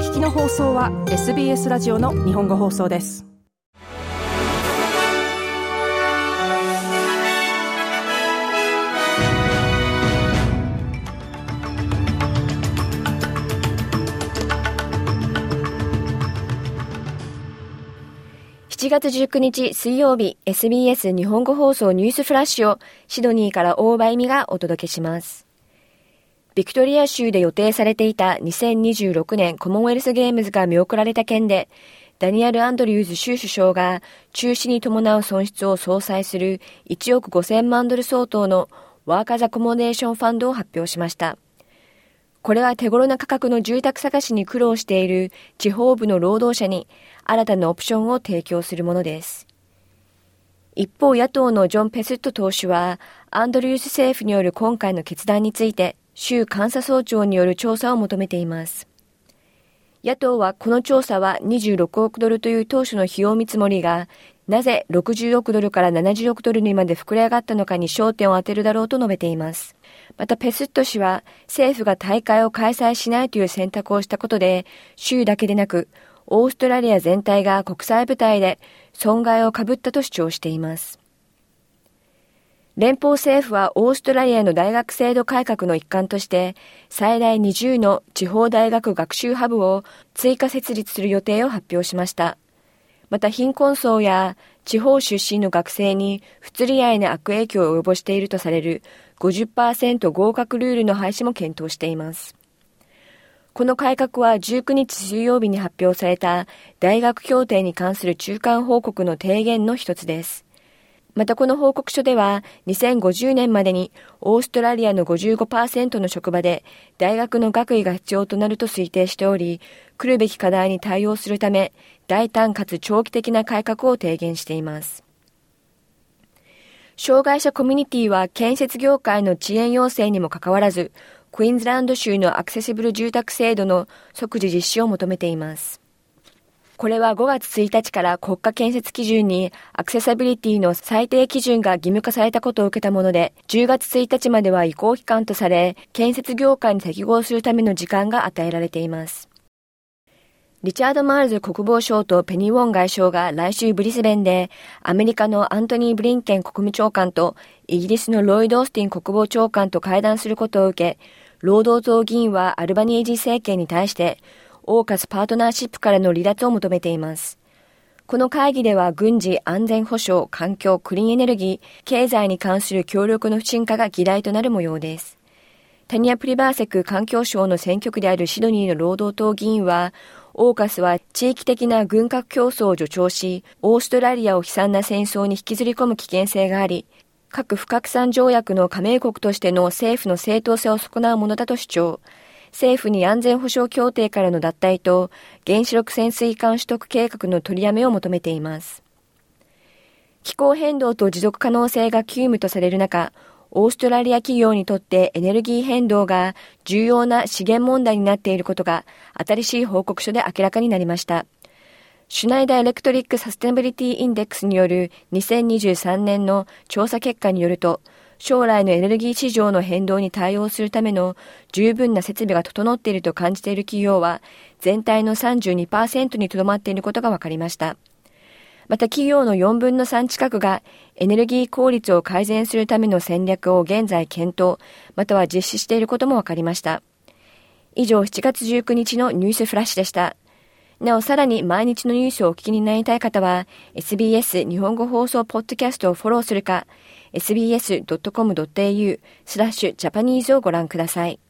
聞きの放送は SBS ラジオの日本語放送です7月19日水曜日 SBS 日本語放送ニュースフラッシュをシドニーから大場恵美がお届けします。ビクトリア州で予定されていた2026年コモンウェルスゲームズが見送られた件で、ダニエル・アンドリューズ州首相が中止に伴う損失を相殺する1億5000万ドル相当のワーカーズアコモデーションファンドを発表しました。これは手頃な価格の住宅探しに苦労している地方部の労働者に新たなオプションを提供するものです。一方、野党のジョン・ペスット党首は、アンドリュース政府による今回の決断について、州監査総長による調査を求めています。野党はこの調査は26億ドルという当初の費用見積もりが、なぜ60億ドルから70億ドルにまで膨れ上がったのかに焦点を当てるだろうと述べています。またペスット氏は政府が大会を開催しないという選択をしたことで、州だけでなく、オーストラリア全体が国際舞台で損害をかぶったと主張しています。連邦政府はオーストラリアの大学制度改革の一環として最大20の地方大学学習ハブを追加設立する予定を発表しました。また貧困層や地方出身の学生に不釣り合いな悪影響を及ぼしているとされる50%合格ルールの廃止も検討しています。この改革は19日水曜日に発表された大学協定に関する中間報告の提言の一つです。またこの報告書では2050年までにオーストラリアの55%の職場で大学の学位が必要となると推定しており、来るべき課題に対応するため大胆かつ長期的な改革を提言しています。障害者コミュニティは建設業界の遅延要請にもかかわらず、クイーンズランド州のアクセシブル住宅制度の即時実施を求めています。これは5月1日から国家建設基準にアクセサビリティの最低基準が義務化されたことを受けたもので、10月1日までは移行期間とされ、建設業界に適合するための時間が与えられています。リチャード・マールズ国防相とペニー・ウォン外相が来週ブリスベンで、アメリカのアントニー・ブリンケン国務長官とイギリスのロイド・オースティン国防長官と会談することを受け、労働党議員はアルバニージー政権に対して、オーカスパートナーシップからの離脱を求めています。この会議では軍事、安全保障、環境、クリーンエネルギー、経済に関する協力の不信化が議題となる模様です。タニア・プリバーセク環境省の選挙区であるシドニーの労働党議員は、オーカスは地域的な軍拡競争を助長し、オーストラリアを悲惨な戦争に引きずり込む危険性があり、核不拡散条約の加盟国としての政府の正当性を損なうものだと主張。政府に安全保障協定からの脱退と原子力潜水艦取得計画の取りやめを求めています。気候変動と持続可能性が急務とされる中、オーストラリア企業にとってエネルギー変動が重要な資源問題になっていることが新しい報告書で明らかになりました。シュナイダーエレクトリックサステナビリティインデックスによる2023年の調査結果によると、将来のエネルギー市場の変動に対応するための十分な設備が整っていると感じている企業は全体の32%にとどまっていることが分かりました。また企業の4分の3近くがエネルギー効率を改善するための戦略を現在検討、または実施していることも分かりました。以上7月19日のニュースフラッシュでした。なおさらに毎日のニュースをお聞きになりたい方は SBS 日本語放送ポッドキャストをフォローするか sbs.com.au スラッシュジャパニーズをご覧ください。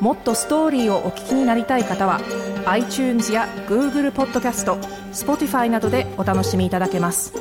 もっとストーリーをお聞きになりたい方は iTunes や Google ポッドキャスト Spotify などでお楽しみいただけます。